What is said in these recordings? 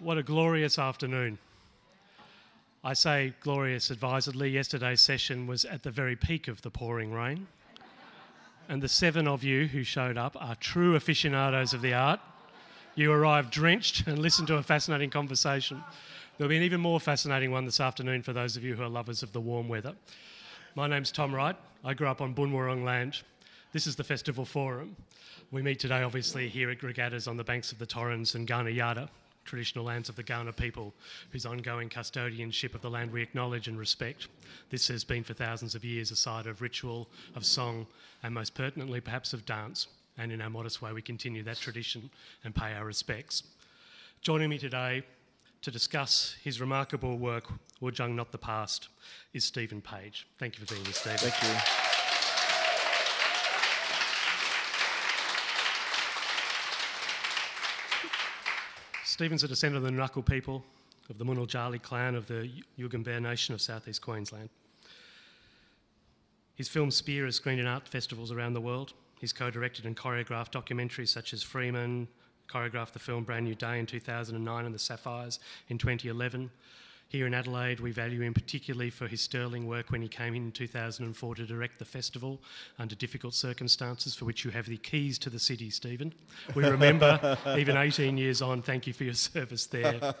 What a glorious afternoon. I say glorious advisedly. Yesterday's session was at the very peak of the pouring rain. And the seven of you who showed up are true aficionados of the art. You arrived drenched and listened to a fascinating conversation. There'll be an even more fascinating one this afternoon for those of you who are lovers of the warm weather. My name's Tom Wright. I grew up on Boonwurrung land. This is the Festival Forum. We meet today, obviously, here at Regattas on the banks of the Torrens and Kaurna Yarta, traditional lands of the Kaurna people, whose ongoing custodianship of the land we acknowledge and respect. This has been for thousands of years a site of ritual, of song, and most pertinently, perhaps of dance. And in our modest way, we continue that tradition and pay our respects. Joining me today to discuss his remarkable work, Wudjang Not the Past, is Stephen Page. Thank you for being here, Stephen. Thank you. Stephen's a descendant of the Ngunnawal people of the Mununjali clan of the Yugambeh Nation of southeast Queensland. His film Spear has screened in art festivals around the world. He's co directed and choreographed documentaries such as Freeman, choreographed the film Bran Nue Dae in 2009 and The Sapphires in 2011. Here in Adelaide, we value him particularly for his sterling work when he came in in 2004 to direct the festival under difficult circumstances, for which you have the keys to the city, Stephen. We remember, even 18 years on, thank you for your service there.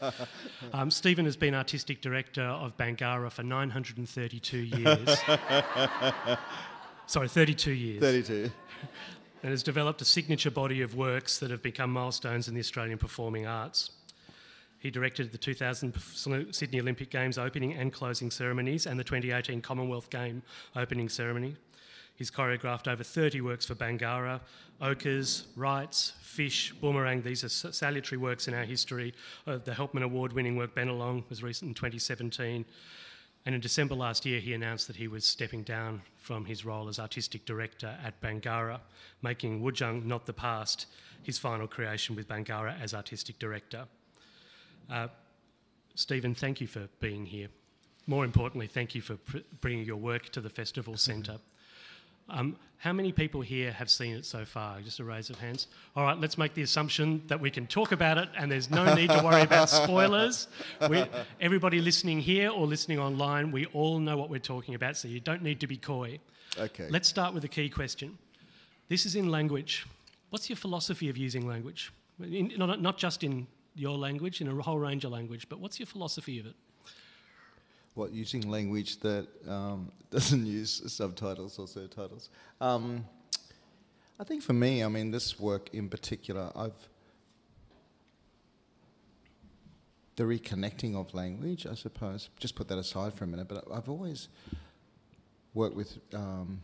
Um, Stephen has been artistic director of Bangarra for 932 years. Sorry, 32 years. 32. and has developed a signature body of works that have become milestones in the Australian performing arts. He directed the 2000 Sydney Olympic Games opening and closing ceremonies and the 2018 Commonwealth Game opening ceremony. He's choreographed over 30 works for Bangarra, Ochres, Rites, Fish, Boomerang. These are salutary works in our history. Uh, the Helpman Award winning work Bennelong was recent in 2017. And in December last year, he announced that he was stepping down from his role as artistic director at Bangarra, making Wudjang Not the Past his final creation with Bangarra as artistic director. Uh, Stephen, thank you for being here. More importantly, thank you for pr- bringing your work to the festival centre. Um, how many people here have seen it so far? Just a raise of hands. All right, let's make the assumption that we can talk about it and there's no need to worry about spoilers. We, everybody listening here or listening online, we all know what we're talking about, so you don't need to be coy. Okay. Let's start with a key question. This is in language. What's your philosophy of using language? In, not, not just in your language, in a whole range of language, but what's your philosophy of it? What, using language that um, doesn't use subtitles or subtitles? Um, I think for me, I mean, this work in particular, I've. The reconnecting of language, I suppose, just put that aside for a minute, but I've always worked with um,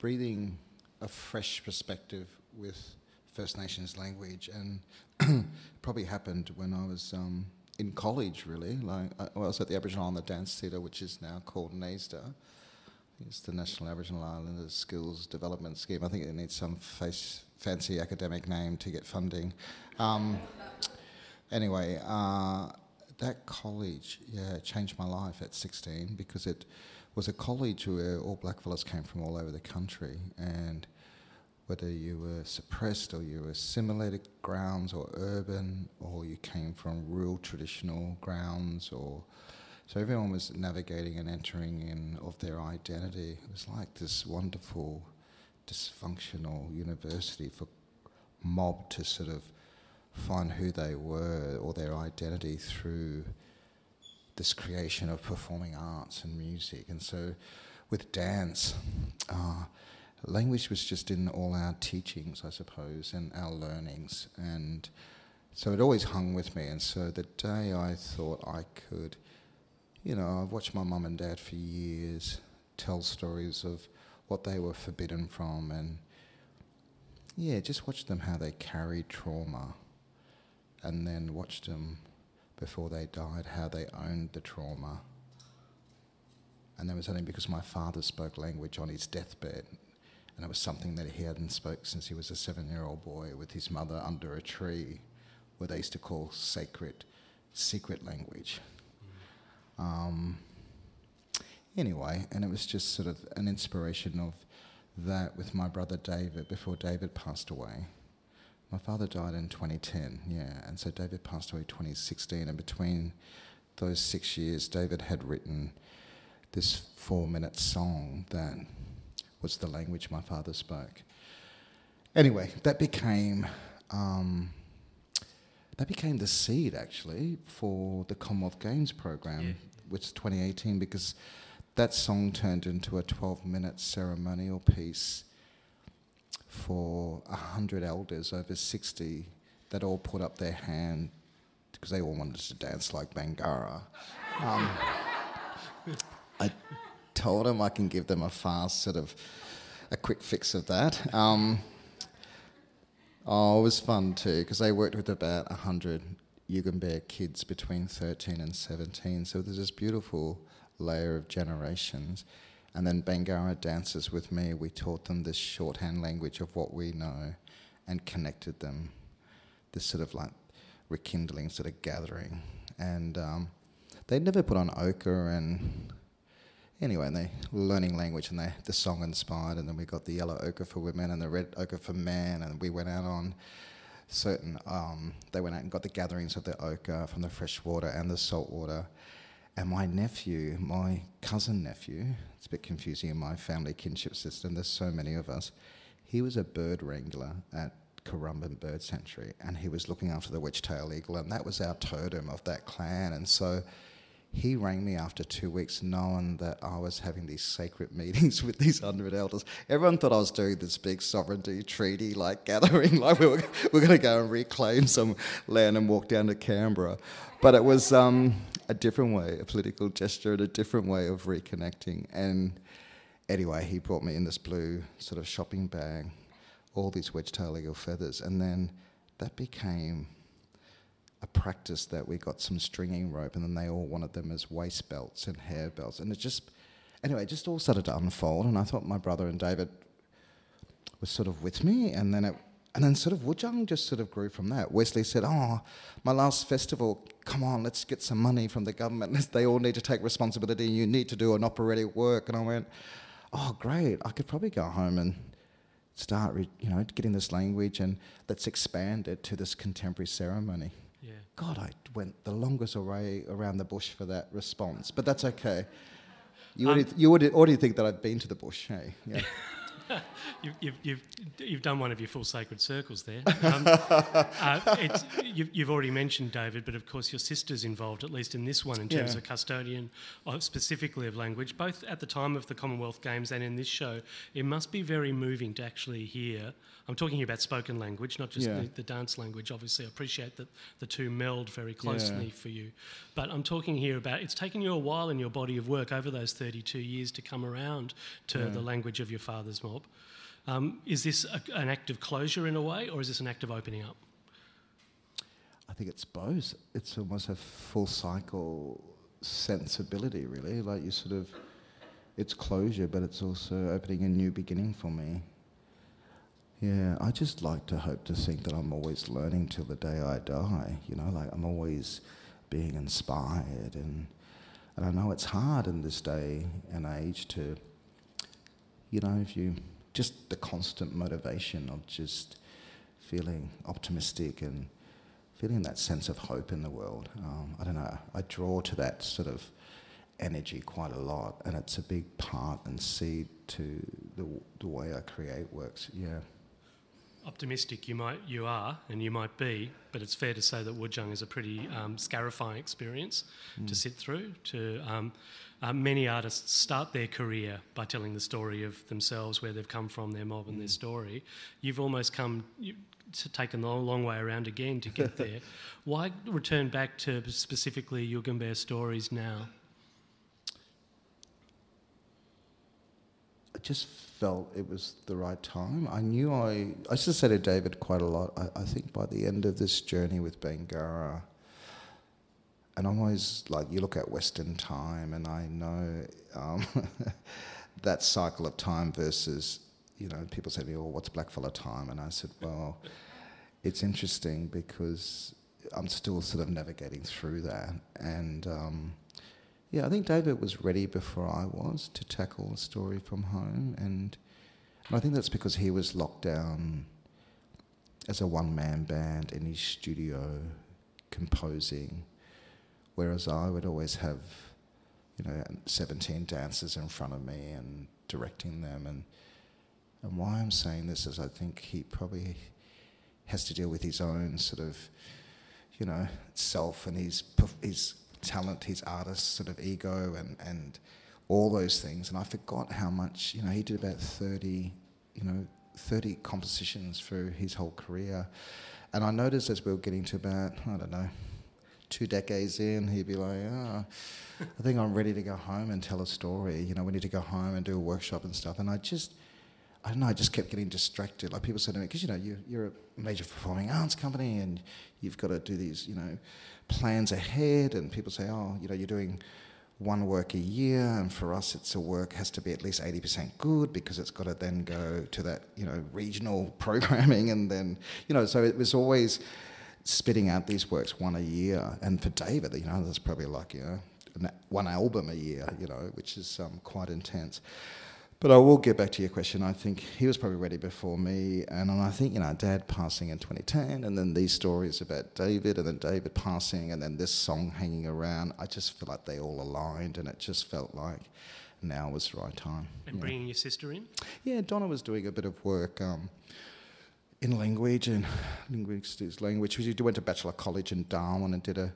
breathing a fresh perspective with First Nations language, and probably happened when I was um, in college. Really, like I, well, I was at the Aboriginal Islander Dance Theatre, which is now called NAISDA. It's the National Aboriginal Islanders Skills Development Scheme. I think it needs some face, fancy academic name to get funding. Um, anyway, uh, that college, yeah, changed my life at 16 because it was a college where all black fellas came from all over the country and whether you were suppressed or you were assimilated grounds or urban or you came from rural traditional grounds or so everyone was navigating and entering in of their identity. It was like this wonderful dysfunctional university for mob to sort of find who they were or their identity through this creation of performing arts and music. And so with dance, uh, language was just in all our teachings, I suppose, and our learnings. And so it always hung with me. And so the day I thought I could, you know, I've watched my mum and dad for years tell stories of what they were forbidden from and yeah, just watch them how they carried trauma and then watched them before they died how they owned the trauma. And that was only because my father spoke language on his deathbed and it was something that he hadn't spoke since he was a seven-year-old boy with his mother under a tree, where they used to call sacred, secret language. Um, anyway, and it was just sort of an inspiration of that with my brother David before David passed away. My father died in 2010, yeah, and so David passed away 2016. And between those six years, David had written this four-minute song that was the language my father spoke. Anyway, that became um, that became the seed actually for the Commonwealth Games program, Yeah. which 2018, because that song turned into a 12-minute ceremonial piece for 100 elders over 60 that all put up their hand because they all wanted to dance like Bangarra. Um, I told them I can give them a fast sort of a quick fix of that. Um, oh, it was fun too because they worked with about 100 Yugambeh kids between 13 and 17. So there's this beautiful layer of generations. And then Bangarra dancers with me, we taught them this shorthand language of what we know and connected them. This sort of like rekindling sort of gathering. And um, they never put on ochre and anyway, and they were learning language and they the song inspired and then we got the yellow ochre for women and the red ochre for men and we went out on certain um, they went out and got the gatherings of the ochre from the fresh water and the salt water. And my nephew, my cousin nephew, it's a bit confusing in my family kinship system, there's so many of us. He was a bird wrangler at Currumbin Bird Sanctuary and he was looking after the wedge-tailed eagle and that was our totem of that clan. And so he rang me after two weeks knowing that I was having these sacred meetings with these hundred elders. Everyone thought I was doing this big sovereignty treaty like gathering, like we were, we are going to go and reclaim some land and walk down to Canberra. But it was um, a different way, a political gesture, and a different way of reconnecting. And anyway, he brought me in this blue sort of shopping bag, all these wedge-tailed eagle feathers, and then that became a practice that we got some stringing rope and then they all wanted them as waist belts and hair belts and it just anyway it just all started to unfold and I thought my brother and David was sort of with me and then it and then sort of Wudjang just sort of grew from that. Wesley said, Oh, my last festival, come on, let's get some money from the government. they all need to take responsibility. You need to do an operatic work. And I went, Oh, great. I could probably go home and start, you know, getting this language and let's expand it to this contemporary ceremony. Yeah. God, I went the longest way around the bush for that response, but that's okay. You um, already, you already, already think that I've been to the bush, hey? Yeah. You've, you've, you've, you've done one of your full sacred circles there. Um, uh, it's, you've, you've already mentioned David, but of course your sister's involved, at least in this one, in terms Yeah. of custodian, of, specifically of language, both at the time of the Commonwealth Games and in this show. It must be very moving to actually hear. I'm talking about spoken language, not just Yeah. the, the dance language. Obviously, I appreciate that the two meld very closely Yeah. for you. But I'm talking here about it's taken you a while in your body of work over those 32 years to come around to the language of your father's mob. Um, is this a, an act of closure in a way, or is this an act of opening up? I think it's both. It's almost a full cycle sensibility, really. Like you sort of, it's closure, but it's also opening a new beginning for me. Yeah, I just like to hope to think that I'm always learning till the day I die. You know, like I'm always being inspired, and and I know it's hard in this day and age to, you know, if you just the constant motivation of just feeling optimistic and feeling that sense of hope in the world. Um, I don't know. I draw to that sort of energy quite a lot, and it's a big part and seed to the the way I create works. Yeah. Optimistic, you might, you are, and you might be, but it's fair to say that Wudjang is a pretty um, scarifying experience to sit through. To um, uh, many artists start their career by telling the story of themselves, where they've come from, their mob, and their story. You've almost come. You, to taken the long way around again to get there. Why return back to specifically Yugambeh stories now? I just felt it was the right time. I knew I. I used to say to David quite a lot. I, I think by the end of this journey with Bangarra, and I'm always like, you look at Western time, and I know um, that cycle of time versus, you know, people say to me, "Oh, what's blackfellow time?" And I said, "Well, it's interesting because I'm still sort of navigating through that, and." Um, yeah, I think David was ready before I was to tackle a story from home, and, and I think that's because he was locked down as a one man band in his studio composing, whereas I would always have, you know, 17 dancers in front of me and directing them. And, and why I'm saying this is I think he probably has to deal with his own sort of, you know, self and his, his talent, his artist sort of ego and, and all those things. And I forgot how much, you know, he did about 30, you know, 30 compositions through his whole career. And I noticed as we were getting to about, I don't know, two decades in, he'd be like, oh, I think I'm ready to go home and tell a story. You know, we need to go home and do a workshop and stuff. And I just, I don't know, I just kept getting distracted. Like people said to me, because, you know, you, you're a major performing arts company and you've got to do these, you know, plans ahead. And people say, oh, you know, you're doing one work a year, and for us, it's a work has to be at least eighty percent good because it's got to then go to that you know regional programming, and then you know so it was always spitting out these works one a year. And for David, you know, that's probably like you know one album a year, you know, which is um, quite intense. But I will get back to your question. I think he was probably ready before me, and I think you know, Dad passing in 2010, and then these stories about David, and then David passing, and then this song hanging around. I just feel like they all aligned, and it just felt like now was the right time. And bringing your sister in. Yeah, Donna was doing a bit of work. Um, in language and linguistics language. She went to Batchelor College in Darwin and did a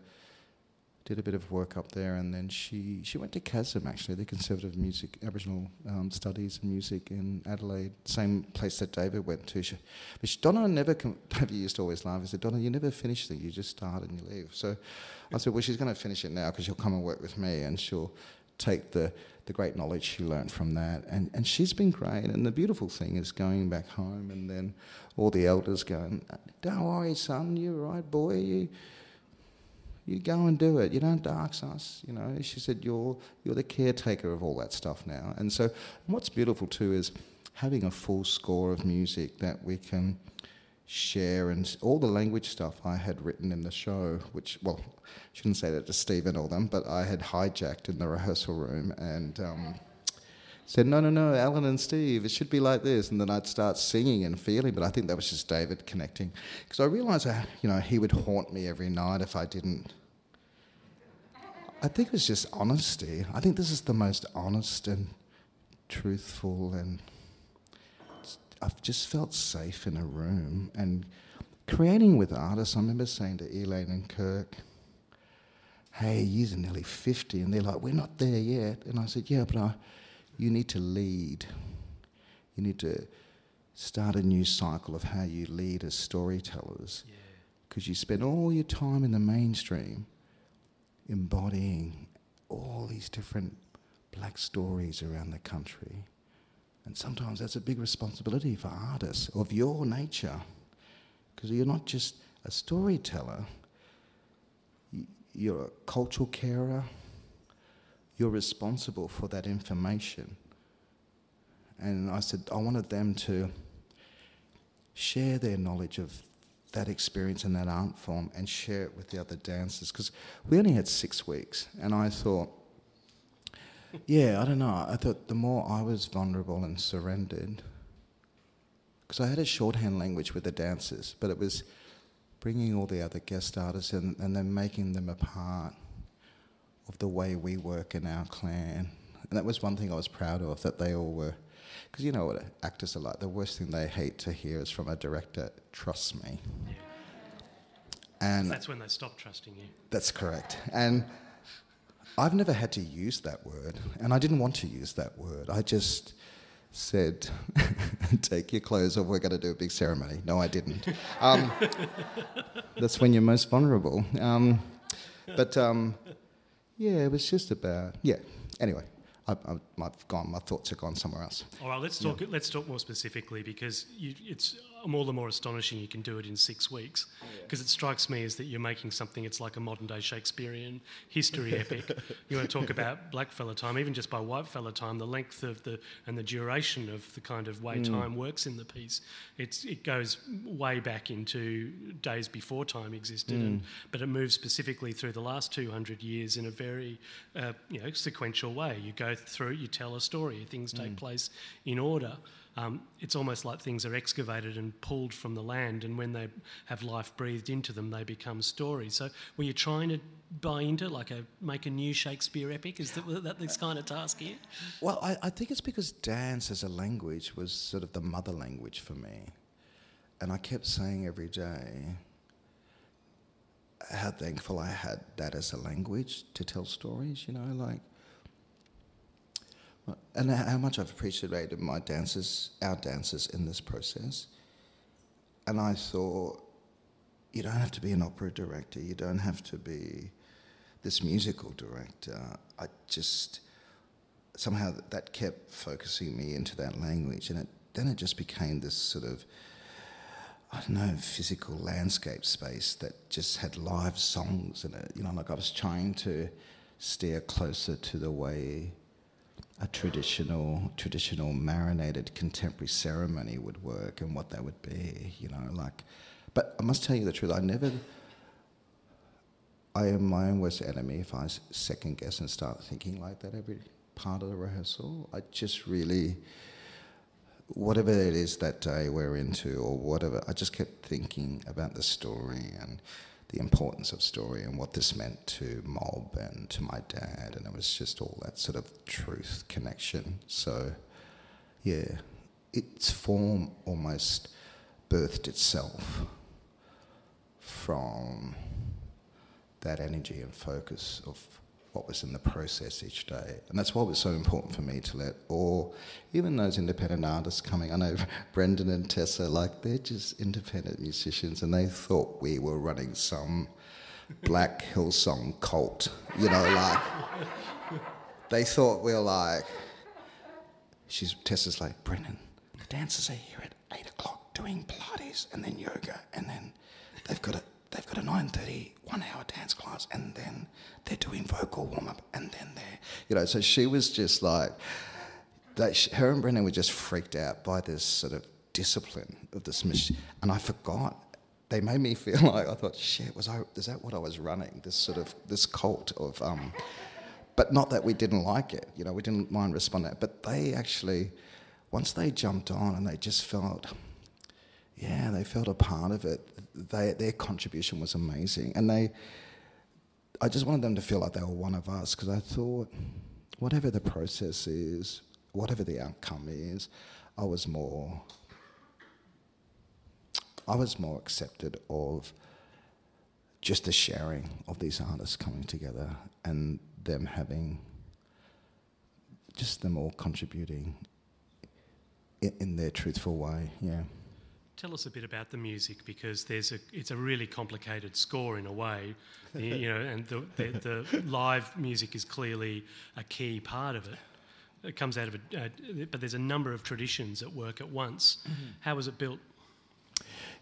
did a bit of work up there, and then she, she went to CASM actually, the Conservative Music Aboriginal um, Studies and Music in Adelaide, same place that David went to. She, but she, Donna never, David used to always laugh. He said, Donna, you never finish things. you just start and you leave. So I said, well, she's going to finish it now because she'll come and work with me, and she'll take the the great knowledge she learned from that. And, and she's been great. And the beautiful thing is going back home and then all the elders going, Don't worry, son, you're right, boy. You, you go and do it. You don't darks us. You know, she said, you're, you're the caretaker of all that stuff now. And so, what's beautiful too is having a full score of music that we can share and all the language stuff I had written in the show, which, well, shouldn't say that to Steve and all them, but I had hijacked in the rehearsal room and um, said, no, no, no, Alan and Steve, it should be like this. And then I'd start singing and feeling, but I think that was just David connecting. Because I realised, you know, he would haunt me every night if I didn't. I think it was just honesty. I think this is the most honest and truthful and I've just felt safe in a room and creating with artists. I remember saying to Elaine and Kirk, hey, you're nearly 50. And they're like, we're not there yet. And I said, yeah, but I, you need to lead. You need to start a new cycle of how you lead as storytellers. Because yeah. you spend all your time in the mainstream embodying all these different black stories around the country. And sometimes that's a big responsibility for artists of your nature, because you're not just a storyteller, you're a cultural carer, you're responsible for that information. And I said, I wanted them to share their knowledge of that experience and that art form and share it with the other dancers, because we only had six weeks, and I thought, yeah, I don't know. I thought the more I was vulnerable and surrendered, because I had a shorthand language with the dancers, but it was bringing all the other guest artists in and then making them a part of the way we work in our clan. And that was one thing I was proud of, that they all were. Because you know what actors are like. The worst thing they hate to hear is from a director, trust me. And that's when they stop trusting you. That's correct. And I've never had to use that word, and I didn't want to use that word. I just said, Take your clothes off, we're going to do a big ceremony. No, I didn't. Um, that's when you're most vulnerable. Um, but um, yeah, it was just about, yeah. Anyway, I, have gone, my thoughts have gone somewhere else. All right, let's talk, yeah. let's talk more specifically because you, it's I'm all the more astonishing you can do it in six weeks because yeah. it strikes me as that you're making something it's like a modern day Shakespearean history epic. You want to talk about blackfella time, even just by whitefella time, the length of the and the duration of the kind of way mm. time works in the piece. It's it goes way back into days before time existed, mm. and, but it moves specifically through the last 200 years in a very uh, you know sequential way. You go through, you tell a story, things take mm. place in order. Um, it's almost like things are excavated and pulled from the land, and when they have life breathed into them, they become stories. So, were you trying to buy into like a make a new Shakespeare epic? Is that, that this kind of task here? Well, I, I think it's because dance as a language was sort of the mother language for me, and I kept saying every day how thankful I had that as a language to tell stories. You know, like and how much I've appreciated my dancers, our dancers in this process. And I thought, you don't have to be an opera director, you don't have to be this musical director. I just, somehow that kept focusing me into that language. And it, then it just became this sort of, I don't know, physical landscape space that just had live songs in it. You know, like I was trying to steer closer to the way a traditional traditional marinated contemporary ceremony would work and what that would be you know like but i must tell you the truth i never i am my own worst enemy if i second guess and start thinking like that every part of the rehearsal. I just really whatever it is that day we're into or whatever i just kept thinking about the story and the importance of story and what this meant to Mob and to my dad, and it was just all that sort of truth connection. So, yeah, its form almost birthed itself from that energy and focus of what was in the process each day. And that's why it was so important for me to let all, even those independent artists coming, I know Brendan and Tessa, like they're just independent musicians and they thought we were running some black Hillsong cult, you know, like they thought we were like, she's, Tessa's like, Brendan, the dancers are here at eight o'clock doing Pilates and then yoga and then they've got a they've got a 9.30 one hour dance class and then they're doing vocal warm-up and then they're you know so she was just like that her and brendan were just freaked out by this sort of discipline of this machine and i forgot they made me feel like i thought shit was i is that what i was running this sort of this cult of um, but not that we didn't like it you know we didn't mind responding but they actually once they jumped on and they just felt yeah, they felt a part of it. They, their contribution was amazing, and they. I just wanted them to feel like they were one of us because I thought, whatever the process is, whatever the outcome is, I was more. I was more accepted of just the sharing of these artists coming together and them having just them all contributing in, in their truthful way. Yeah. Tell us a bit about the music because there's a it's a really complicated score in a way, you know, and the, the, the, live music is clearly a key part of it. It comes out of it, uh, but there's a number of traditions at work at once. Mm-hmm. How was it built?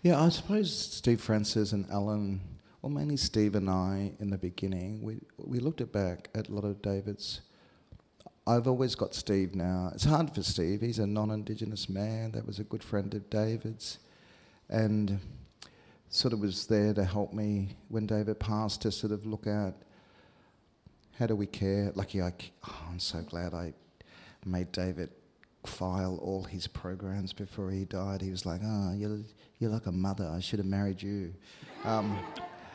Yeah, I suppose Steve Francis and Alan, or mainly Steve and I, in the beginning, we we looked at back at a lot of David's. I've always got Steve now. It's hard for Steve. He's a non-Indigenous man that was a good friend of David's and sort of was there to help me when David passed to sort of look at how do we care. Lucky I, oh, I'm so glad I made David file all his programs before he died. He was like, "Oh, you're you're like a mother. I should have married you." Um,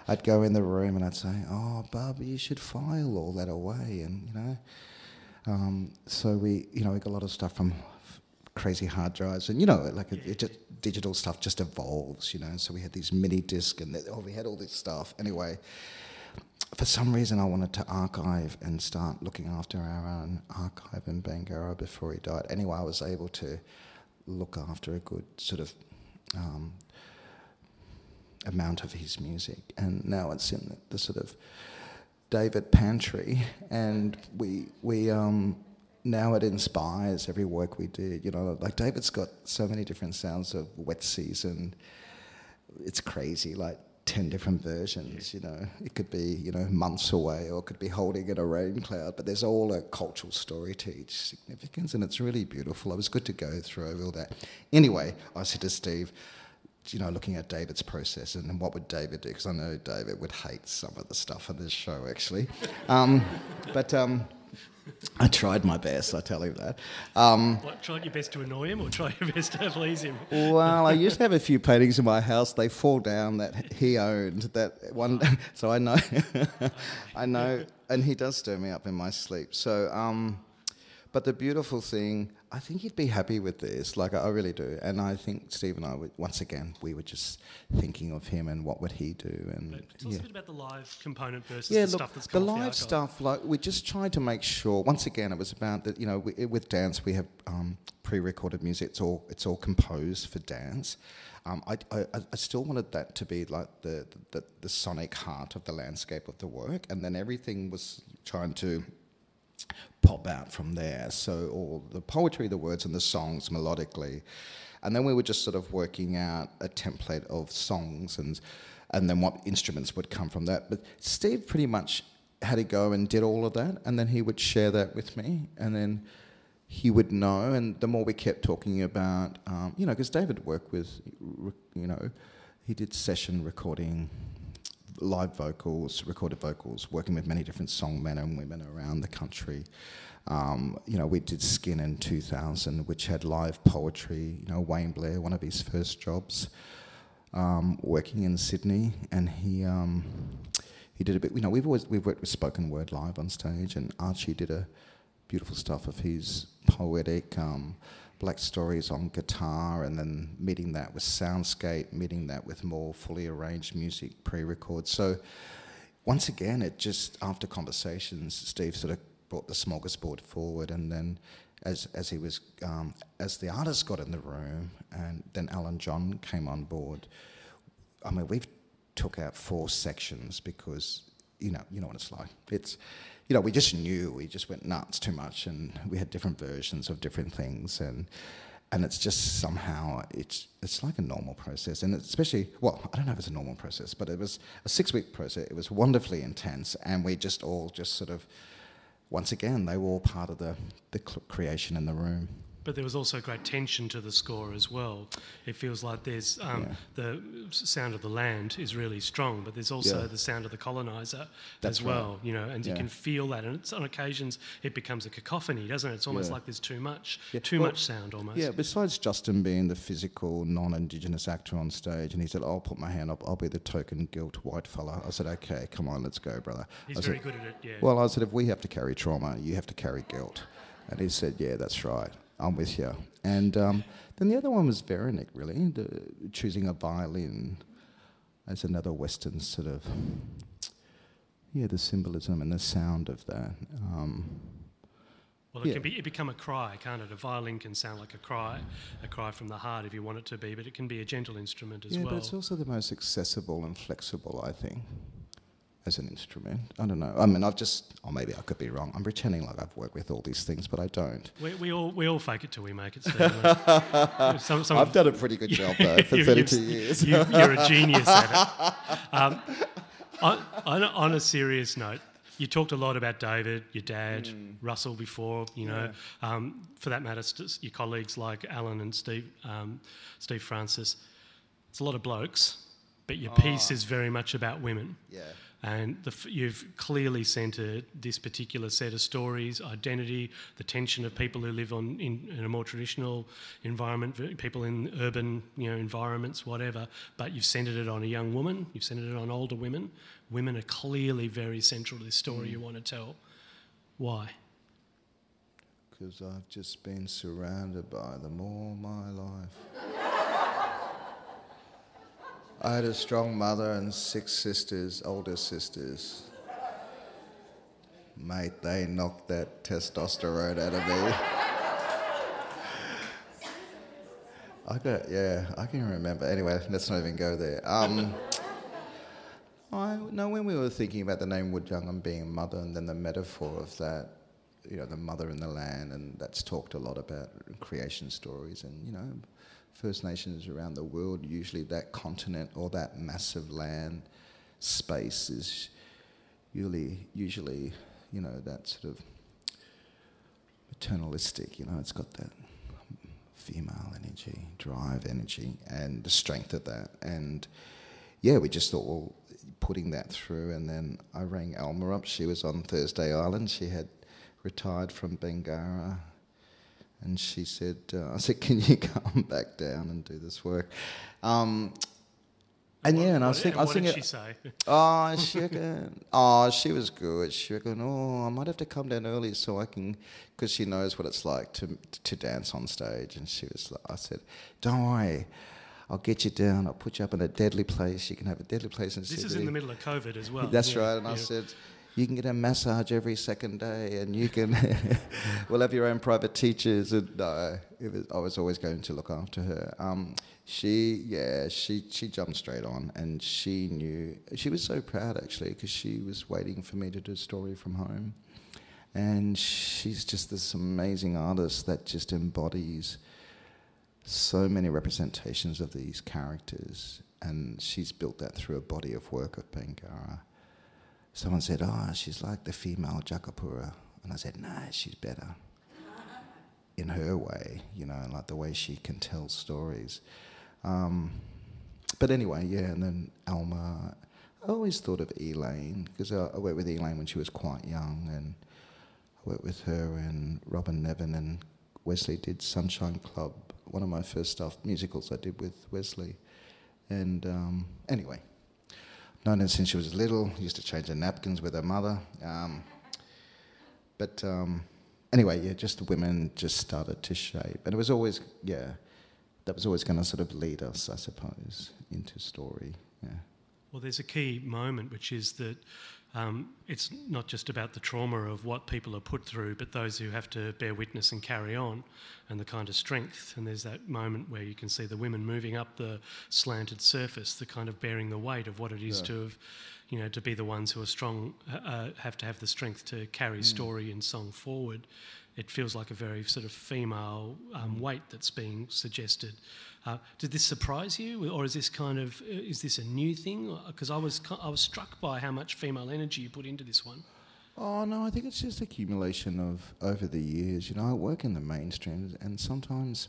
I'd go in the room and I'd say, "Oh, Bob, you should file all that away," and you know. Um, so we, you know, we got a lot of stuff from crazy hard drives, and you know, like it, it just digital stuff just evolves, you know. So we had these mini disc, and oh, we had all this stuff. Anyway, for some reason, I wanted to archive and start looking after our own archive in Bangarra before he died. Anyway, I was able to look after a good sort of um, amount of his music, and now it's in the, the sort of David pantry, and we we um, now it inspires every work we do. You know, like David's got so many different sounds of wet season. It's crazy, like 10 different versions, you know. It could be, you know, months away or it could be holding in a rain cloud, but there's all a cultural story to each significance and it's really beautiful. It was good to go through all that. Anyway, I said to Steve, you know, looking at David's process and what would David do? Because I know David would hate some of the stuff on this show, actually. Um, but um, I tried my best, I tell him that. Um, what, tried your best to annoy him or try your best to please him? well, I used to have a few paintings in my house. They fall down that he owned. That one, so I know, I know, and he does stir me up in my sleep. So, um, but the beautiful thing, I think he'd be happy with this. Like I really do, and I think Steve and I, would, once again, we were just thinking of him and what would he do. And but tell us a bit about the live component versus yeah, the look, stuff that's the live archive. stuff. Like we just tried to make sure. Once again, it was about that. You know, we, with dance, we have um, pre-recorded music. It's all it's all composed for dance. Um, I, I, I still wanted that to be like the, the the sonic heart of the landscape of the work, and then everything was trying to pop out from there. So all the poetry, the words, and the songs melodically, and then we were just sort of working out a template of songs and and then what instruments would come from that. But Steve pretty much had to go and did all of that, and then he would share that with me, and then he would know. And the more we kept talking about, um, you know, because David worked with, you know, he did session recording live vocals, recorded vocals, working with many different songmen and women around the country. Um, you know, we did Skin in 2000, which had live poetry. You know, Wayne Blair, one of his first jobs, um, working in Sydney, and he um, he did a bit. You know, we've always we've worked with spoken word live on stage, and Archie did a beautiful stuff of his poetic. Um, black stories on guitar and then meeting that with soundscape, meeting that with more fully arranged music pre-record. So once again, it just after conversations, Steve sort of brought the smorgasbord forward, and then as as he was um, as the artist got in the room, and then Alan John came on board. I mean, we've took out four sections because you know you know what it's like. It's you know, we just knew we just went nuts too much, and we had different versions of different things, and and it's just somehow it's it's like a normal process, and especially well, I don't know if it's a normal process, but it was a six week process. It was wonderfully intense, and we just all just sort of once again they were all part of the the creation in the room. But there was also great tension to the score as well. It feels like there's um, Yeah. the sound of the land is really strong, but there's also Yeah. the sound of the colonizer That's as right. well. You know, and you can feel that. And it's, on occasions, it becomes a cacophony, doesn't it? It's almost Yeah. like there's too much, Yeah. too Well, much sound almost. Yeah, besides Justin being the physical, non-Indigenous actor on stage, and he said, "I'll put my hand up. I'll be the token guilt white fella." I said, "Okay, come on, let's go, brother." He's I very said, good at it. Yeah. Well, I said, if we have to carry trauma, you have to carry guilt. And he said, yeah, that's right. I'm with you. And um, then the other one was Veronic, really, the, choosing a violin as another Western sort of, yeah, the symbolism and the sound of that. Um, Well, it Yeah. can be it become a cry, can't it? A violin can sound like a cry, a cry from the heart if you want it to be, but it can be a gentle instrument as yeah, well. but it's also the most accessible and flexible, I think, as an instrument. I don't know. I mean, I've just, or maybe I could be wrong. I'm pretending like I've worked with all these things, but I don't. we, we all we all fake it till we make it. Some, some I've done a pretty good job, though, for You- 32 you've- years. You, you're a genius at it. Um, on, on, a, on a serious note, you talked a lot about David, your dad, Mm. Russell before, you know, um, for that matter, st- your colleagues like Alan and Steve, um, Steve Francis. It's a lot of blokes, but your piece is very much about women. Yeah. And the, you've clearly centred this particular set of stories, identity, the tension of people who live on in, in a more traditional environment, people in urban you know environments, whatever. But you've centred it on a young woman. You've centred it on older women. Women are clearly very central to this story you want to tell. Why? Because I've just been surrounded by them all my life. I had a strong mother and six sisters, older sisters. Mate, they knocked that testosterone out of me. I got, yeah, I can remember. Anyway, let's not even go there. Um, I know when we were thinking about the name Wudjang being mother, and then the metaphor of that, you know, the mother in the land, and that's talked a lot about creation stories, and you know, First Nations around the world, usually that continent or that massive land space is usually, usually, you know, that sort of maternalistic. You know, it's got that female energy, drive energy, and the strength of that. And yeah, we just thought, well, putting that through. And then I rang Elma up. She was on Thursday Island. She had retired from Bangarra, and she said, uh, "I said, can you come back down and do this work?" Um, and yeah, and I was thinking, I was what did thinking, she say? oh, she reckon, oh, she was good. She reckon, oh, I might have to come down early so I can, because she knows what it's like to to dance on stage. And she was, like, I said, don't worry, I'll get you down. I'll put you up in a deadly place. You can have a deadly place in This is in the middle of COVID as well. That's Yeah, right. And I said, you can get a massage every second day, and you can, we'll have your own private teachers. And it was, I was always going to look after her. Um, she, yeah, she she jumped straight on, and she knew. She was so proud actually because she was waiting for me to do a story from home, and she's just this amazing artist that just embodies so many representations of these characters, and she's built that through a body of work of Bangarra. Someone said, "Oh, she's like the female Djakapurra," and I said, "Nah, she's better." In her way, you know, like the way she can tell stories. Um, but anyway, yeah, and then Elma. I always thought of Elaine because I, I worked with Elaine when she was quite young, and I worked with her and Robyn Nevin and Wesley did Sunshine Club, one of my first stuff musicals I did with Wesley. And um, anyway, known her since she was little. Used to change her napkins with her mother. Um, but um, anyway, yeah, just the women just started to shape, and it was always yeah, that was always going to sort of lead us, I suppose, into story. Yeah. Well, there's a key moment, which is that um, it's not just about the trauma of what people are put through, but those who have to bear witness and carry on, and the kind of strength. And there's that moment where you can see the women moving up the slanted surface, the kind of bearing the weight of what it is Yeah. to have, you know, to be the ones who are strong, uh, have to have the strength to carry story and song forward. It feels like a very sort of female um, weight that's being suggested. Uh, did this surprise you, or is this kind of uh, is this a new thing? Because I was I was struck by how much female energy you put into this one. Oh no, I think it's just accumulation of over the years. You know, I work in the mainstream, and sometimes,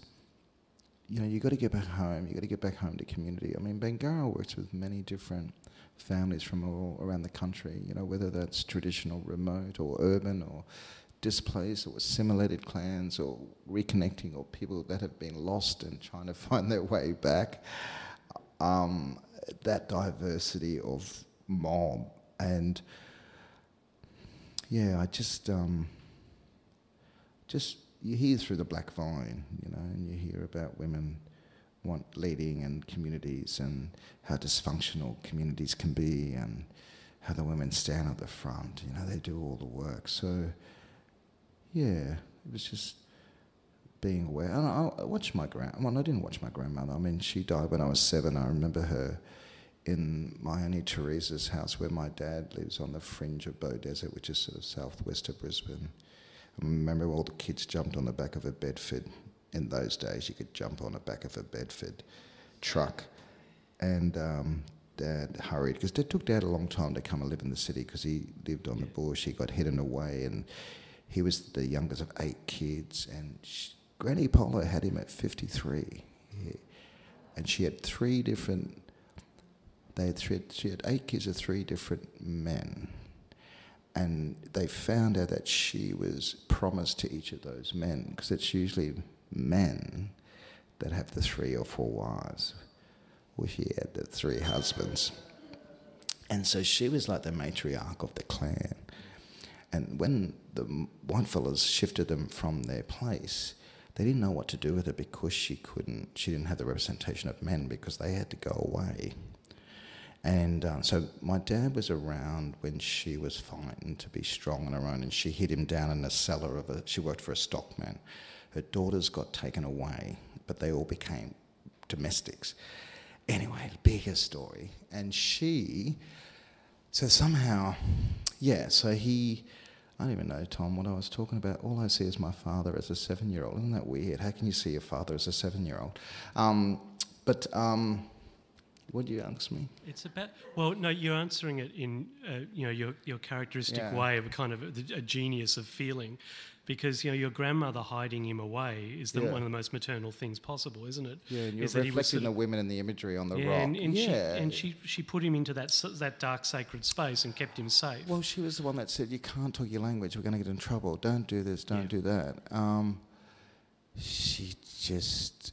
you know, you got to get back home. You got to get back home to community. I mean, Bangarra works with many different families from all around the country. You know, whether that's traditional, remote, or urban, or displaced, or assimilated clans, or reconnecting, or people that have been lost and trying to find their way back. Um, that diversity of mob and yeah, I just um, just you hear through the black vine, you know, and you hear about women want leading and communities and how dysfunctional communities can be and how the women stand at the front, you know, they do all the work. So yeah, it was just being aware. And I, I watched my grand. Well, I didn't watch my grandmother. I mean, she died when I was seven. I remember her in my auntie Teresa's house, where my dad lives on the fringe of Beaudesert, which is sort of southwest of Brisbane. I remember all the kids jumped on the back of a Bedford. In those days, you could jump on the back of a Bedford truck, and um, Dad hurried because it took Dad a long time to come and live in the city because he lived on the bush. He got hidden away, and he was the youngest of eight kids. And sh Granny Polo had him at fifty-three, He- and she had three different they had three, she had eight kids of three different men. And they found out that she was promised to each of those men, because it's usually men that have the three or four wives. Well, she had the three husbands. And so she was like the matriarch of the clan. And when the white fellas shifted them from their place, they didn't know what to do with her because she couldn't, she didn't have the representation of men because they had to go away. And um, so my dad was around when she was fighting to be strong on her own, and she hid him down in the cellar of a. She worked for a stockman. Her daughters got taken away, but they all became domestics. Anyway, bigger story. And she, so somehow, yeah. So he, I don't even know, Tom, what I was talking about. All I see is my father as a seven-year-old. Isn't that weird? How can you see your father as a seven-year-old? Um, but. Um, What do you ask me? It's about well, no, you're answering it in uh, you know your your characteristic Yeah. way of kind of a, a genius of feeling, because you know your grandmother hiding him away is the, Yeah. one of the most maternal things possible, isn't it? Yeah, and you're Is that he was reflecting sort the of- women and the imagery on the yeah, rock. and, and she and she she put him into that that dark sacred space and kept him safe. Well, she was the one that said, "You can't talk your language. We're going to get in trouble. Don't do this. Don't Yeah. do that." Um, she just,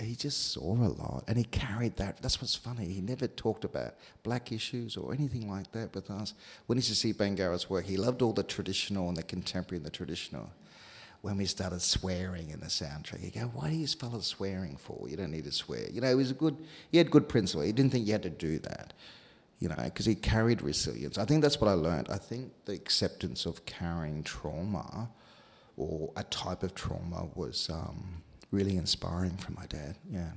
he just saw a lot, and he carried that. That's what's funny. He never talked about black issues or anything like that with us. When he used to see Bangarra's work, he loved all the traditional and the contemporary and the traditional. When we started swearing in the soundtrack, he'd go, "Why are you fellas swearing for? You don't need to swear." You know, he was a good. He had good principle. He didn't think you had to do that you know, because he carried resilience. I think that's what I learned. I think the acceptance of carrying trauma or a type of trauma was um, really inspiring from my dad. Yeah.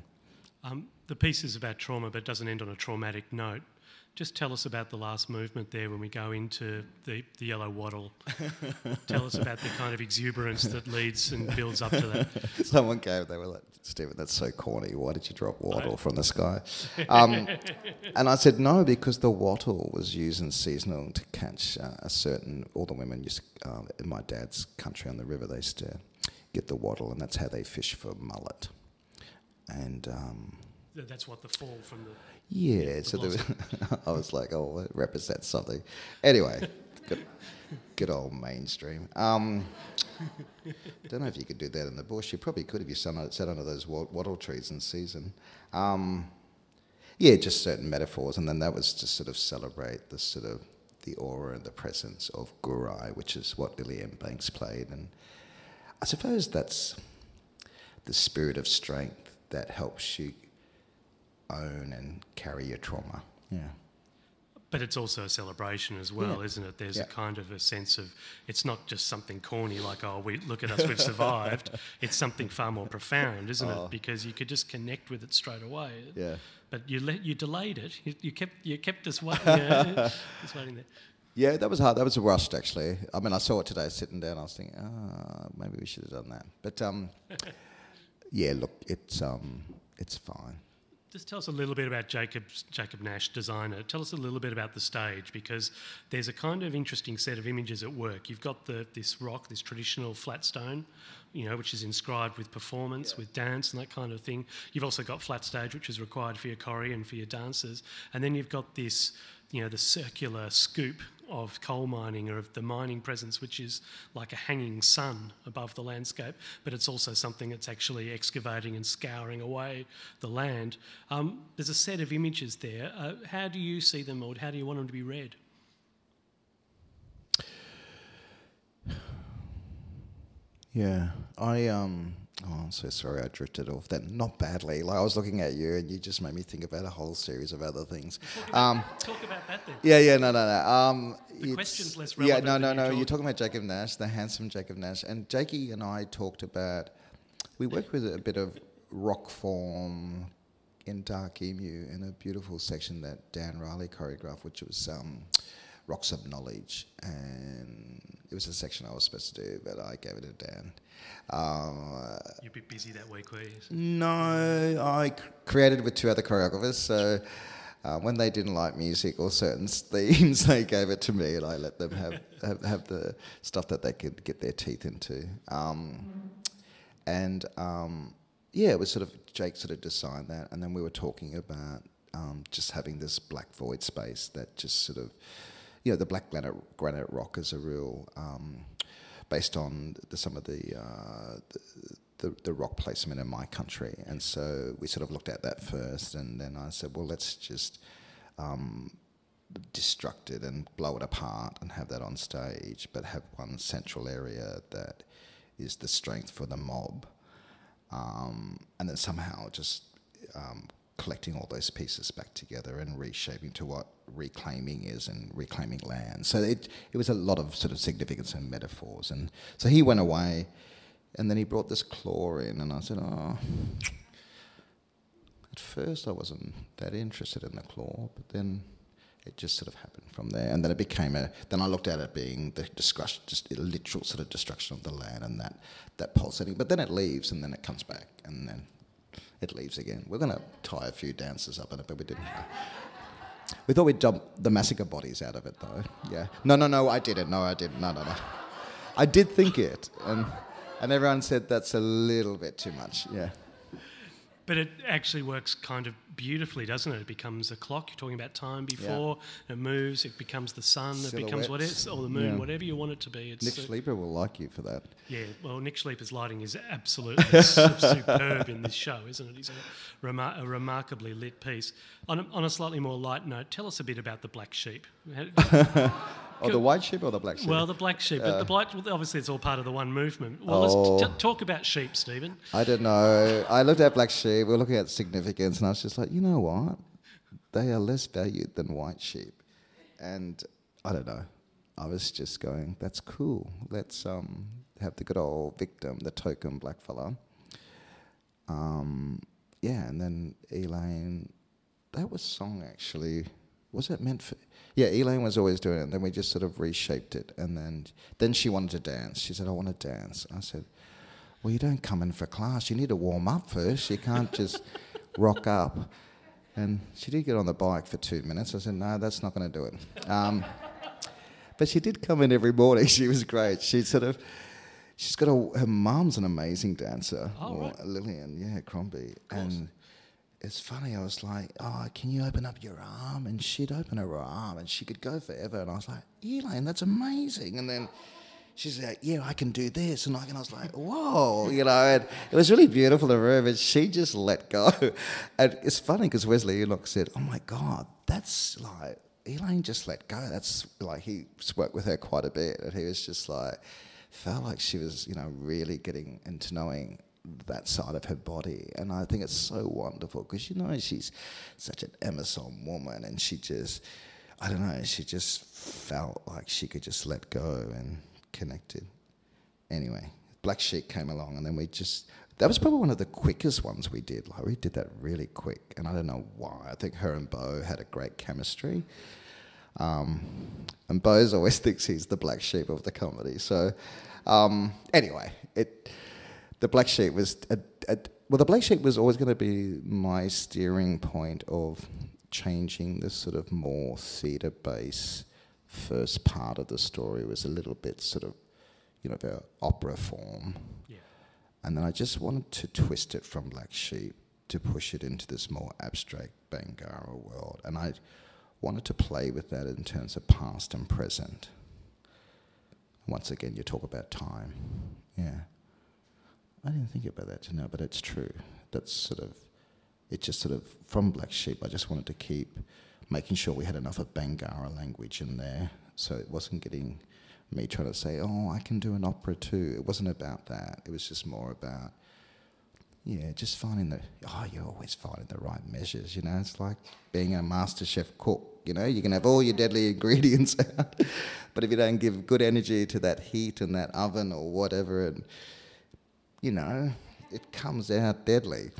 Um, the piece is about trauma, but it doesn't end on a traumatic note. Just tell us about the last movement there when we go into the, the yellow wattle. tell us about the kind of exuberance that leads and builds up to that. Someone gave, they were like, Stephen, that's so corny. Why did you drop wattle from the sky? Um, and I said, no, because the wattle was used in seasonal to catch uh, a certain, all the women used, uh, in my dad's country on the river, they used to get the wattle, and that's how they fish for mullet. And um, That's what the fall from the. yeah, the so there was, I was like, oh, it represents something. Anyway, good, good old mainstream. Um, don't know if you could do that in the bush. You probably could if you sat under, sat under those wattle trees in season. Um, yeah, just certain metaphors, and then that was to sort of celebrate the sort of the aura and the presence of Gurai, which is what Lillian Banks played, and I suppose that's the spirit of strength that helps you own and carry your trauma. Yeah. But it's also a celebration as well, Yeah. isn't it? There's Yeah. a kind of a sense of it's not just something corny like, oh, we look at us, we've survived. It's something far more profound, isn't Oh. it? Because you could just connect with it straight away. Yeah. But you let you delayed it. You, you kept you kept us waiting. uh, waiting there. Yeah, that was hard. That was rushed, actually. I mean, I saw it today sitting down. I was thinking, ah, maybe we should have done that. But um, yeah, look, it's um, it's fine. Just tell us a little bit about Jacob Jacob Nash, designer. Tell us a little bit about the stage because there's a kind of interesting set of images at work. You've got the this rock, this traditional flat stone, you know, which is inscribed with performance, with dance and that kind of thing. You've also got flat stage, which is required for your choreo and for your dancers, and then you've got this, you know, the circular scoop of coal mining or of the mining presence, which is like a hanging sun above the landscape, but it's also something that's actually excavating and scouring away the land. Um, there's a set of images there. Uh, how do you see them, or how do you want them to be read? Yeah, I um. Oh, I'm so sorry I drifted off. That not badly. Like I was looking at you, and you just made me think about a whole series of other things. Um, Talk about that then. yeah, yeah, no, no, no. Um, The question's less relevant. Yeah, no, no, no. draw- You're talking about Jacob Nash, the handsome Jacob Nash, and Jakey and I talked about. We worked with a bit of rock form in Dark Emu in a beautiful section that Dan Riley choreographed, which was um, Rocks of Knowledge, and it was a section I was supposed to do, but I gave it to Dan. Um, You'd be busy that week, were you? no, I created with two other choreographers. So uh, when they didn't like music or certain themes, they gave it to me, and I let them have have, have the stuff that they could get their teeth into. Um, and um, yeah, it was sort of Jake sort of designed that, and then we were talking about um, just having this black void space that just sort of, you know, the black granite, granite rock is a real. Um, based on the, some of the, uh, the, the the rock placement in my country, and so we sort of looked at that first, and then I said, well, let's just um, destruct it and blow it apart and have that on stage, but have one central area that is the strength for the mob, um, and then somehow just um, collecting all those pieces back together and reshaping to what reclaiming is and reclaiming land. So it it was a lot of sort of significance and metaphors, and so he went away, and then he brought this claw in, and I said, oh. At first, I wasn't that interested in the claw, but then it just sort of happened from there, and then it became a. Then I looked at it being the destruction, just literal sort of destruction of the land and that that pulsating. But then it leaves, and then it comes back, and then it leaves again. We're going to tie a few dancers up in it, but we didn't. Uh, we thought we'd dump the massacre bodies out of it, though. Yeah. No, no, no, I didn't. No, I didn't. No, no, no. I did think it, and and everyone said that's a little bit too much. Yeah. But it actually works kind of beautifully, doesn't it? It becomes a clock. You're talking about time before. It moves. It becomes the sun. It becomes what it's or the moon, Yeah. whatever you want it to be. It's Nick Schlieper will like you for that. yeah. Well, Nick Schlieper's lighting is absolutely superb in this show, isn't it? He's a, remar- a remarkably lit piece. On a, on a slightly more light note, tell us a bit about the Black Sheep. Oh, the white sheep or the black sheep? Well, the black sheep, but the black, obviously, it's all part of the one movement. Well, Oh. let's t- talk about sheep, Stephen. I don't know. I looked at black sheep. We were looking at significance, and I was just like, you know what? They are less valued than white sheep, and I don't know. I was just going, that's cool. Let's um, have the good old victim, the token black fella. Um, yeah, and then Elaine. That was song actually. Was it meant for? Yeah, Elaine was always doing it. And then we just sort of reshaped it, and then then she wanted to dance. She said, "I want to dance." I said, "Well, you don't come in for class. You need to warm up first. You can't just rock up." And she did get on the bike for two minutes. I said, "No, that's not going to do it." Um, but she did come in every morning. She was great. She sort of, she's got a, her mom's an amazing dancer, Oh, right. Lillian, yeah, Crombie, and it's funny. I was like, "Oh, can you open up your arm?" And she'd open her arm, and she could go forever. And I was like, "Elaine, that's amazing." And then she's like, "Yeah, I can do this," and I, and I was like, "Whoa," you know. And it was really beautiful to her, but she just let go. And it's funny because Wesley Enoch said, "Oh my God, that's like." Elaine just let go. That's like he worked with her quite a bit, and he was just like felt like she was, you know, really getting into knowing that side of her body. And I think it's so wonderful because, you know, she's such an Emerson woman and she just, I don't know, she just felt like she could just let go and connected. Anyway, Black Sheep came along and then we just, that was probably one of the quickest ones we did. Like we did that really quick. And I don't know why. I think her and Bo had a great chemistry. Um, and Bo's always thinks he's the black sheep of the comedy. So, um, anyway, it the black sheep was a, a, well, the black sheep was always going to be my steering point of changing the sort of more theatre based first part of the story was a little bit sort of you know the opera form. Yeah. And then I just wanted to twist it from Black Sheep to push it into this more abstract Bangarra world. And I wanted to play with that in terms of past and present. Once again, you talk about time. Yeah. I didn't think about that to now, but it's true. That's sort of, it just sort of, from Black Sheep, I just wanted to keep making sure we had enough of Bangarra language in there. So it wasn't getting me trying to say, oh, I can do an opera too. It wasn't about that. It was just more about, yeah, just finding the, oh, you're always finding the right measures, you know? It's like being a master chef cook, you know? You can have all your deadly ingredients out, but if you don't give good energy to that heat and that oven or whatever, and, you know, it comes out deadly.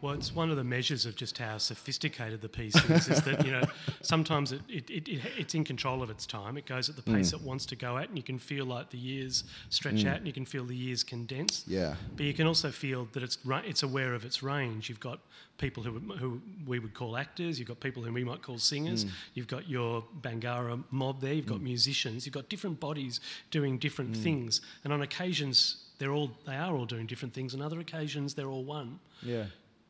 Well, it's one of the measures of just how sophisticated the piece is. is that you know sometimes it, it, it, it it's in control of its time. It goes at the pace mm. it wants to go at, and you can feel like the years stretch mm. out, and you can feel the years condense. Yeah. But you can also feel that it's it's aware of its range. You've got people who who we would call actors. You've got people who we might call singers. Mm. You've got your Bangarra mob there. You've got musicians. You've got different bodies doing different things, and on occasions they're all they are all doing different things. On other occasions they're all one. Yeah.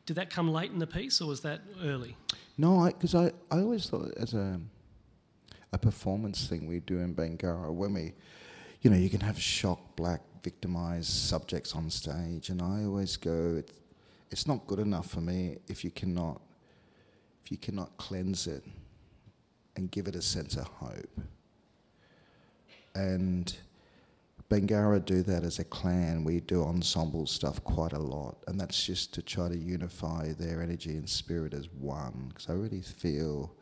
Did that come late in the piece, or was that early? No, because I, I, always thought as a a performance thing we do in Bangarra when we, you know, you can have shocked, black, victimized subjects on stage, and I always go, it's, it's not good enough for me if you cannot, if you cannot cleanse it, and give it a sense of hope. And Bangarra do that as a clan. We do ensemble stuff quite a lot, and that's just to try to unify their energy and spirit as one. Because I really feel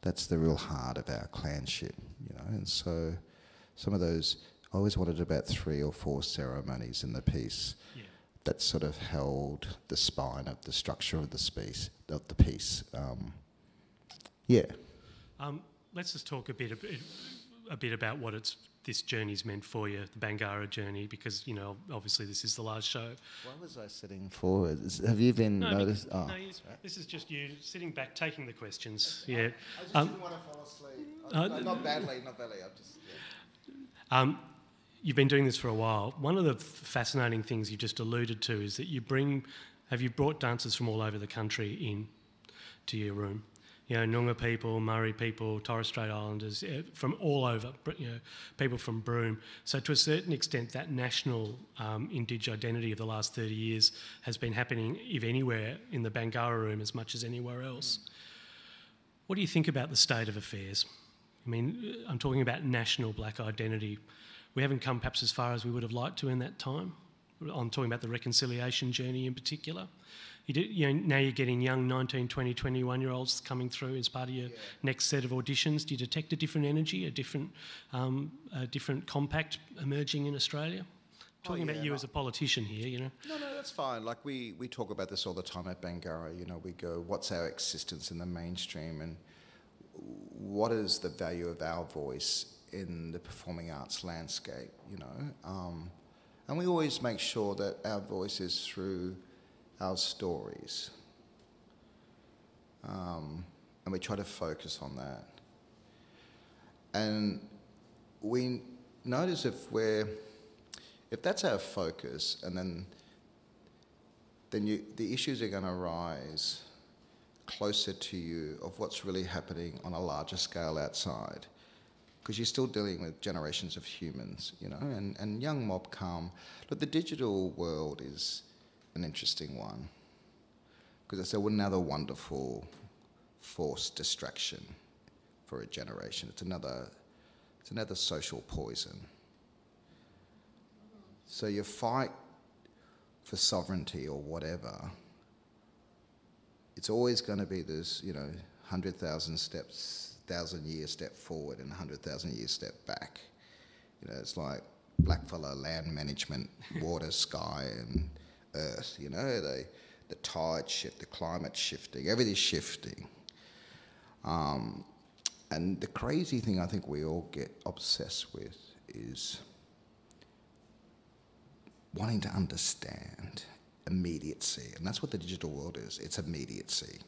that's the real heart of our clanship, you know. And so, some of those, I always wanted about three or four ceremonies in the piece Yeah. that sort of held the spine of the structure of the piece. Of the piece, um, yeah. Um, let's just talk a bit, a bit, a bit about what it's this journey's meant for you, the Bangarra journey, because you know obviously this is the last show. Why was I sitting forward? Have you been No, noticed? because- Oh. no, this is just you sitting back taking the questions. Yeah. I just Um, didn't want to fall asleep. uh, No, not badly, not badly. I'm just. Yeah. Um, you've been doing this for a while. One of the f- fascinating things you just alluded to is that you bring, have you brought dancers from all over the country in to your room? You know, Noongar people, Murri people, Torres Strait Islanders, eh, from all over, you know, people from Broome. So to a certain extent, that national um, identity of the last 30 years has been happening, if anywhere, in the Bangarra room as much as anywhere else. What do you think about the state of affairs? I mean, I'm talking about national black identity. We haven't come perhaps as far as we would have liked to in that time. I'm talking about the reconciliation journey in particular. You, do, you know, now you're getting young 19, 20, 21 year olds coming through as part of your next set of auditions. Do you detect a different energy, a different, um, a different compact emerging in Australia? Talking yeah, about you no. as a politician here, you know. No, no, that's fine. Like we, we talk about this all the time at Bangarra. You know, we go, what's our existence in the mainstream, and what is the value of our voice in the performing arts landscape? You know, um, and we always make sure that our voice is through our stories, um, and we try to focus on that. And we notice if we're if that's our focus, and then then you, the issues are going to rise closer to you of what's really happening on a larger scale outside, because you're still dealing with generations of humans, you know, and, and young mob come. But the digital world is an interesting one, because it's another wonderful forced distraction for a generation. It's another, it's another social poison. So your fight for sovereignty or whatever, it's always going to be this, you know, 100,000 steps, 1,000 year step forward and 100,000 year step back. You know, it's like blackfella land management, water, sky, and earth. You know, they, the tide shift, the climate shifting, everything's shifting. Um, and the crazy thing I think we all get obsessed with is wanting to understand immediacy. And that's what the digital world is it's immediacy.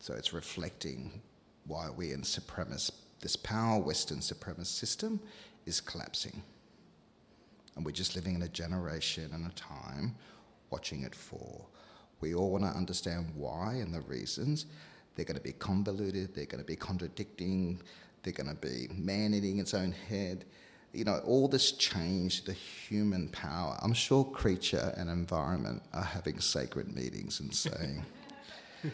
So it's reflecting why we in supremacist, this power Western supremacist system is collapsing. And we're just living in a generation and a time watching it fall. We all want to understand why and the reasons. They're going to be convoluted, they're going to be contradicting, they're going to be man eating its own head. You know, all this change, the human power. I'm sure creature and environment are having sacred meetings and saying,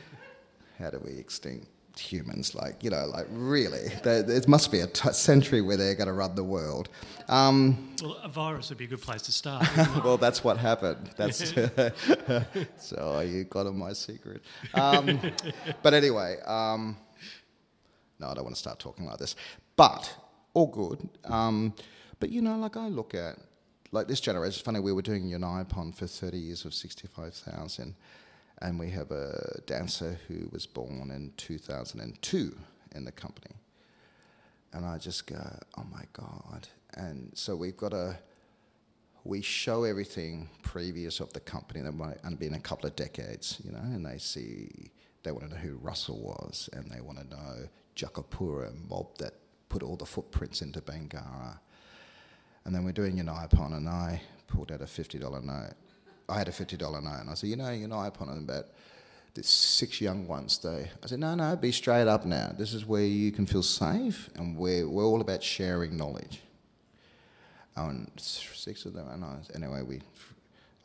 how do we extinct humans? Like, you know, like really, there, there must be a t- century where they're going to run the world. Um, Well, a virus would be a good place to start. well, that's what happened. That's so you got on my secret. Um, but anyway, um, no, I don't want to start talking like this. But all good. Um, but you know, like I look at like this generation. It's funny. We were doing Unaipon for thirty years of sixty-five thousand, and we have a dancer who was born in two thousand and two in the company. And I just go, oh my god! And so we've got a we show everything previous of the company that might and been a couple of decades, you know, and they see they want to know who Russell was and they want to know Djakapurra mob that put all the footprints into Bangarra. And then we're doing Unaipon and I pulled out a fifty dollar note. I had a fifty dollar note and I said, you know, Unaipon and about there's six young ones they I said, No, no, be straight up now. This is where you can feel safe and we're we're all about sharing knowledge and six of them. And I, anyway, we,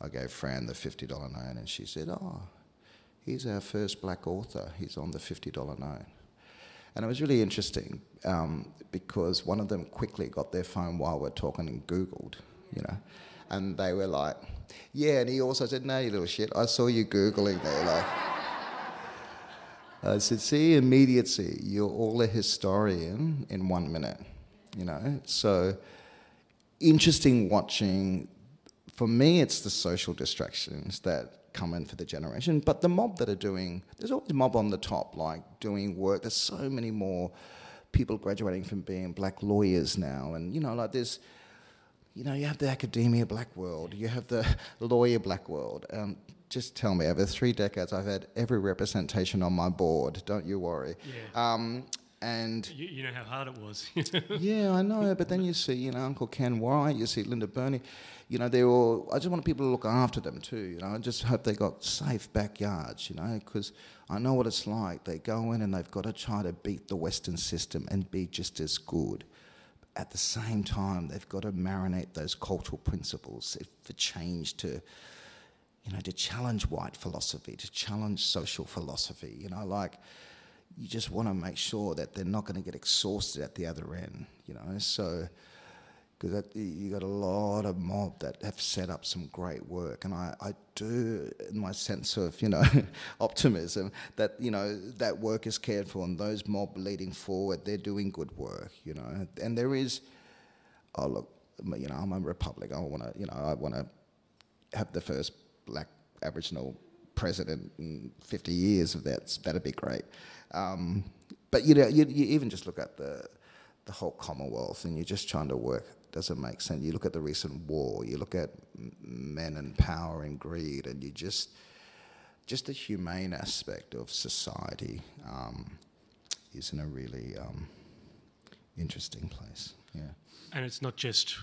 I gave Fran the fifty dollar note, and she said, "Oh, he's our first black author. He's on the fifty dollar note." And it was really interesting um, because one of them quickly got their phone while we're talking and Googled, you know, and they were like, "Yeah." And he also said, "No, you little shit. I saw you googling there." Like, I said, "See, immediacy. You're all a historian in one minute." You know, so interesting watching. For me, it's the social distractions that come in for the generation, but the mob that are doing. There's always mob on the top, like doing work. There's so many more people graduating from being black lawyers now, and you know, like there's, you know, you have the academia black world, you have the lawyer black world. Um, just tell me, over three decades, I've had every representation on my board. Don't you worry. Yeah. Um, and You, you know how hard it was. yeah, I know. But then you see, you know, Uncle Ken Wyatt, you see Linda Burney. You know, they're all. I just want people to look after them too. You know, I just hope they got safe backyards. You know, because I know what it's like. They go in and they've got to try to beat the Western system and be just as good. At the same time, they've got to marinate those cultural principles for change to, you know, to challenge white philosophy, to challenge social philosophy. You know, like you just want to make sure that they're not going to get exhausted at the other end, you know. So, because you got a lot of mob that have set up some great work, and I, I do, in my sense of you know optimism, that you know that work is cared for, and those mob leading forward, they're doing good work, you know. And there is, oh look, you know, I'm a republic. I want to, you know, I want to have the first black Aboriginal president in 50 years of that. That'd be great. Um, but you know, you, you even just look at the the whole Commonwealth, and you're just trying to work. Does it make sense? You look at the recent war. You look at men and power and greed, and you just just the humane aspect of society um, is in a really um, interesting place. Yeah. and it's not just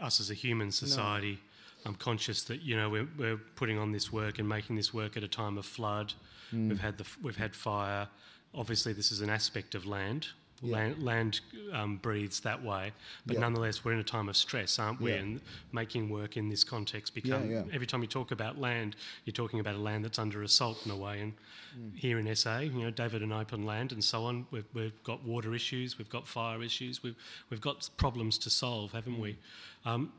us as a human society. I'm conscious that you know we're, we're putting on this work and making this work at a time of flood. Mm. We've had the we've had fire. Obviously, this is an aspect of land. Yeah. Land, land um, breathes that way, but Yeah. nonetheless, we're in a time of stress, aren't we? Yeah. And making work in this context become every time you talk about land, you're talking about a land that's under assault in a way. And Mm. here in SA, you know, David and open land and so on, we've, we've got water issues, we've got fire issues, we've we've got problems to solve, haven't we? Mm. Um,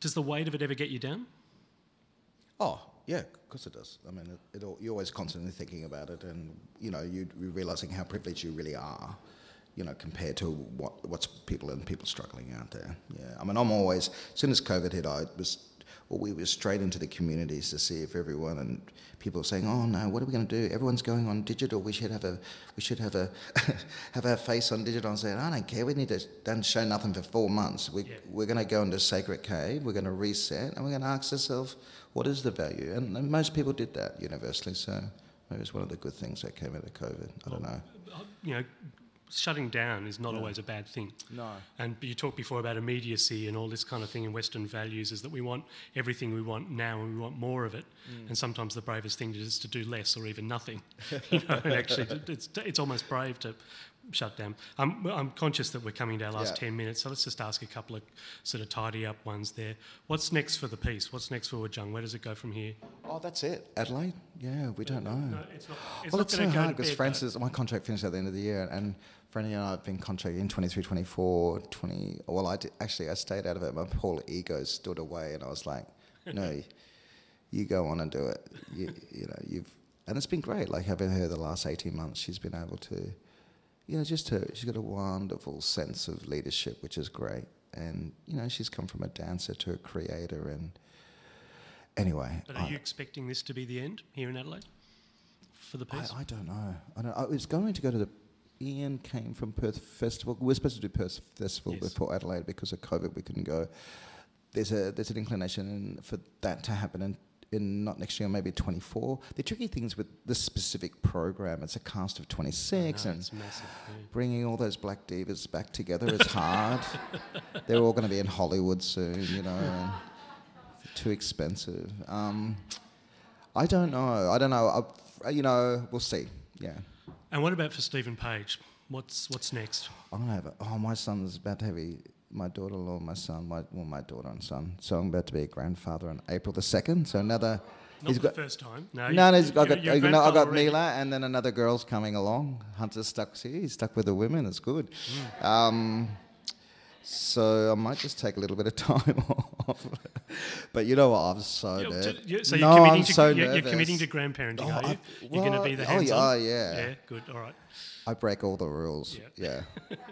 does the weight of it ever get you down? Oh, yeah, of course it does. I mean, it, it all, you're always constantly thinking about it, and you know, you, you're realizing how privileged you really are, you know, compared to what what's people and people struggling out there. Yeah, I mean, I'm always as soon as COVID hit, I was. Well, we were straight into the communities to see if everyone and people were saying, "Oh no, what are we going to do? Everyone's going on digital. We should have a, we should have a, have our face on digital." And saying, "I don't care. We need to don't show nothing for four months. We, Yeah. We're going to go into sacred cave. We're going to reset, and we're going to ask ourselves, what is the value? And, and most people did that universally. So maybe it's one of the good things that came out of COVID. I don't know. You know, shutting down is not always a bad thing. No. And you talked before about immediacy and all this kind of thing in Western values is that we want everything we want now and we want more of it. Mm. And sometimes the bravest thing is to do less or even nothing. you know, and actually, it's, it's almost brave to shut down. I'm, I'm conscious that we're coming to our last Yeah. 10 minutes, so let's just ask a couple of sort of tidy up ones there. What's next for the piece? What's next for Wudjang? Where does it go from here? Oh, that's it. Adelaide? Yeah, we don't know. No, it's not. It's well, not it's going so to go hard because Frances, my contract finished at the end of the year, and Franny and I have been contracted in 23, 24, 20. Well, I did, actually I stayed out of it. My whole ego stood away, and I was like, no, you go on and do it. You, you know, you've and it's been great. Like having her the last 18 months, she's been able to, you know, just her. She's got a wonderful sense of leadership, which is great. And you know, she's come from a dancer to a creator, and anyway. But are I- you expecting this to be the end here in Adelaide for the piece? I, I don't know. I don't. I was going to go to the. Ian came from Perth Festival. We were supposed to do Perth Festival Yes. before Adelaide because of COVID. We couldn't go. There's a there's an inclination for that to happen in, in not next year, maybe 24. The tricky things with this specific program, it's a cast of 26, No, and it's massive. yeah. bringing all those black divas back together is hard. They're all going to be in Hollywood soon, you know. too expensive. Um, I don't know. I don't know. I, you know, we'll see. Yeah. And what about for Stephen Page? What's what's next? I don't have. A, oh, my son's about to have a, my daughter-in-law, my son, my well, my daughter and son. So I'm about to be a grandfather on April the second. So another. Not he's for got the first time. No, no, no, he's, I you're- got, you're a you know, I got already. Mila, and then another girl's coming along. Hunter's stuck. See, he's stuck with the women. It's good. Mm. Um, so I might just take a little bit of time off. but you know what? I'm so nervous. to- you- so you're committing I'm to so you're, nervous. you're committing to grandparenting, Oh, are you? I- you're going to be the oh, hands-on? oh, yeah. Yeah, good. All right. I break all the rules. Yeah. Yeah.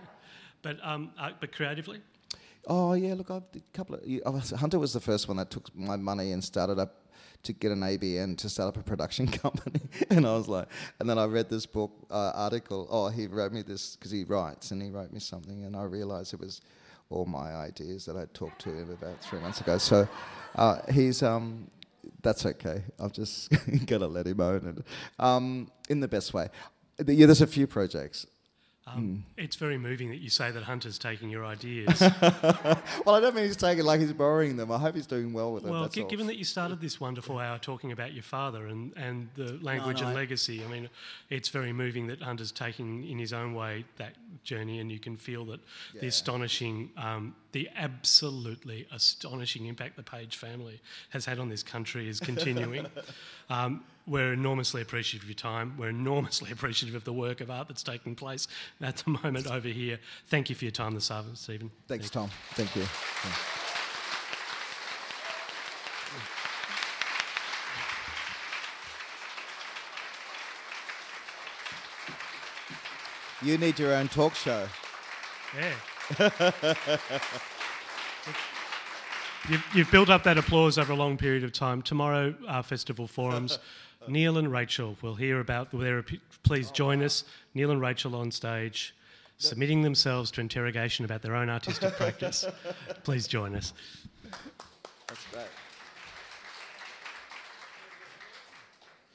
But um, uh, but creatively, Oh yeah, look, I've a couple of. Hunter was the first one that took my money and started up to get an ABN to start up a production company. and I was like, and then I read this book uh, article. Oh, he wrote me this because he writes, and he wrote me something, and I realised it was all my ideas that I talked to him about three months ago. So uh, he's um, that's okay. I've just got to let him own it um, in the best way. Yeah, there's a few projects. Um, mm. It's very moving that you say that Hunter's taking your ideas. well, I don't mean he's taking like he's borrowing them. I hope he's doing well with them. Well, g- given that you started this wonderful hour talking about your father and, and the language no, no, and I legacy, I mean, it's very moving that Hunter's taking in his own way that journey, and you can feel that yeah. the astonishing, um, the absolutely astonishing impact the Page family has had on this country is continuing. um, we're enormously appreciative of your time. We're enormously appreciative of the work of art that's taking place at the moment over here. Thank you for your time this afternoon, Stephen. Thanks, Thank Tom. Thank you. You need your own talk show. Yeah. You've, you've, built up that applause over a long period of time. Tomorrow, our festival forums, Neil and Rachel will hear about their. Please join us. Neil and Rachel on stage, submitting themselves to interrogation about their own artistic practice. Please join us. That's great.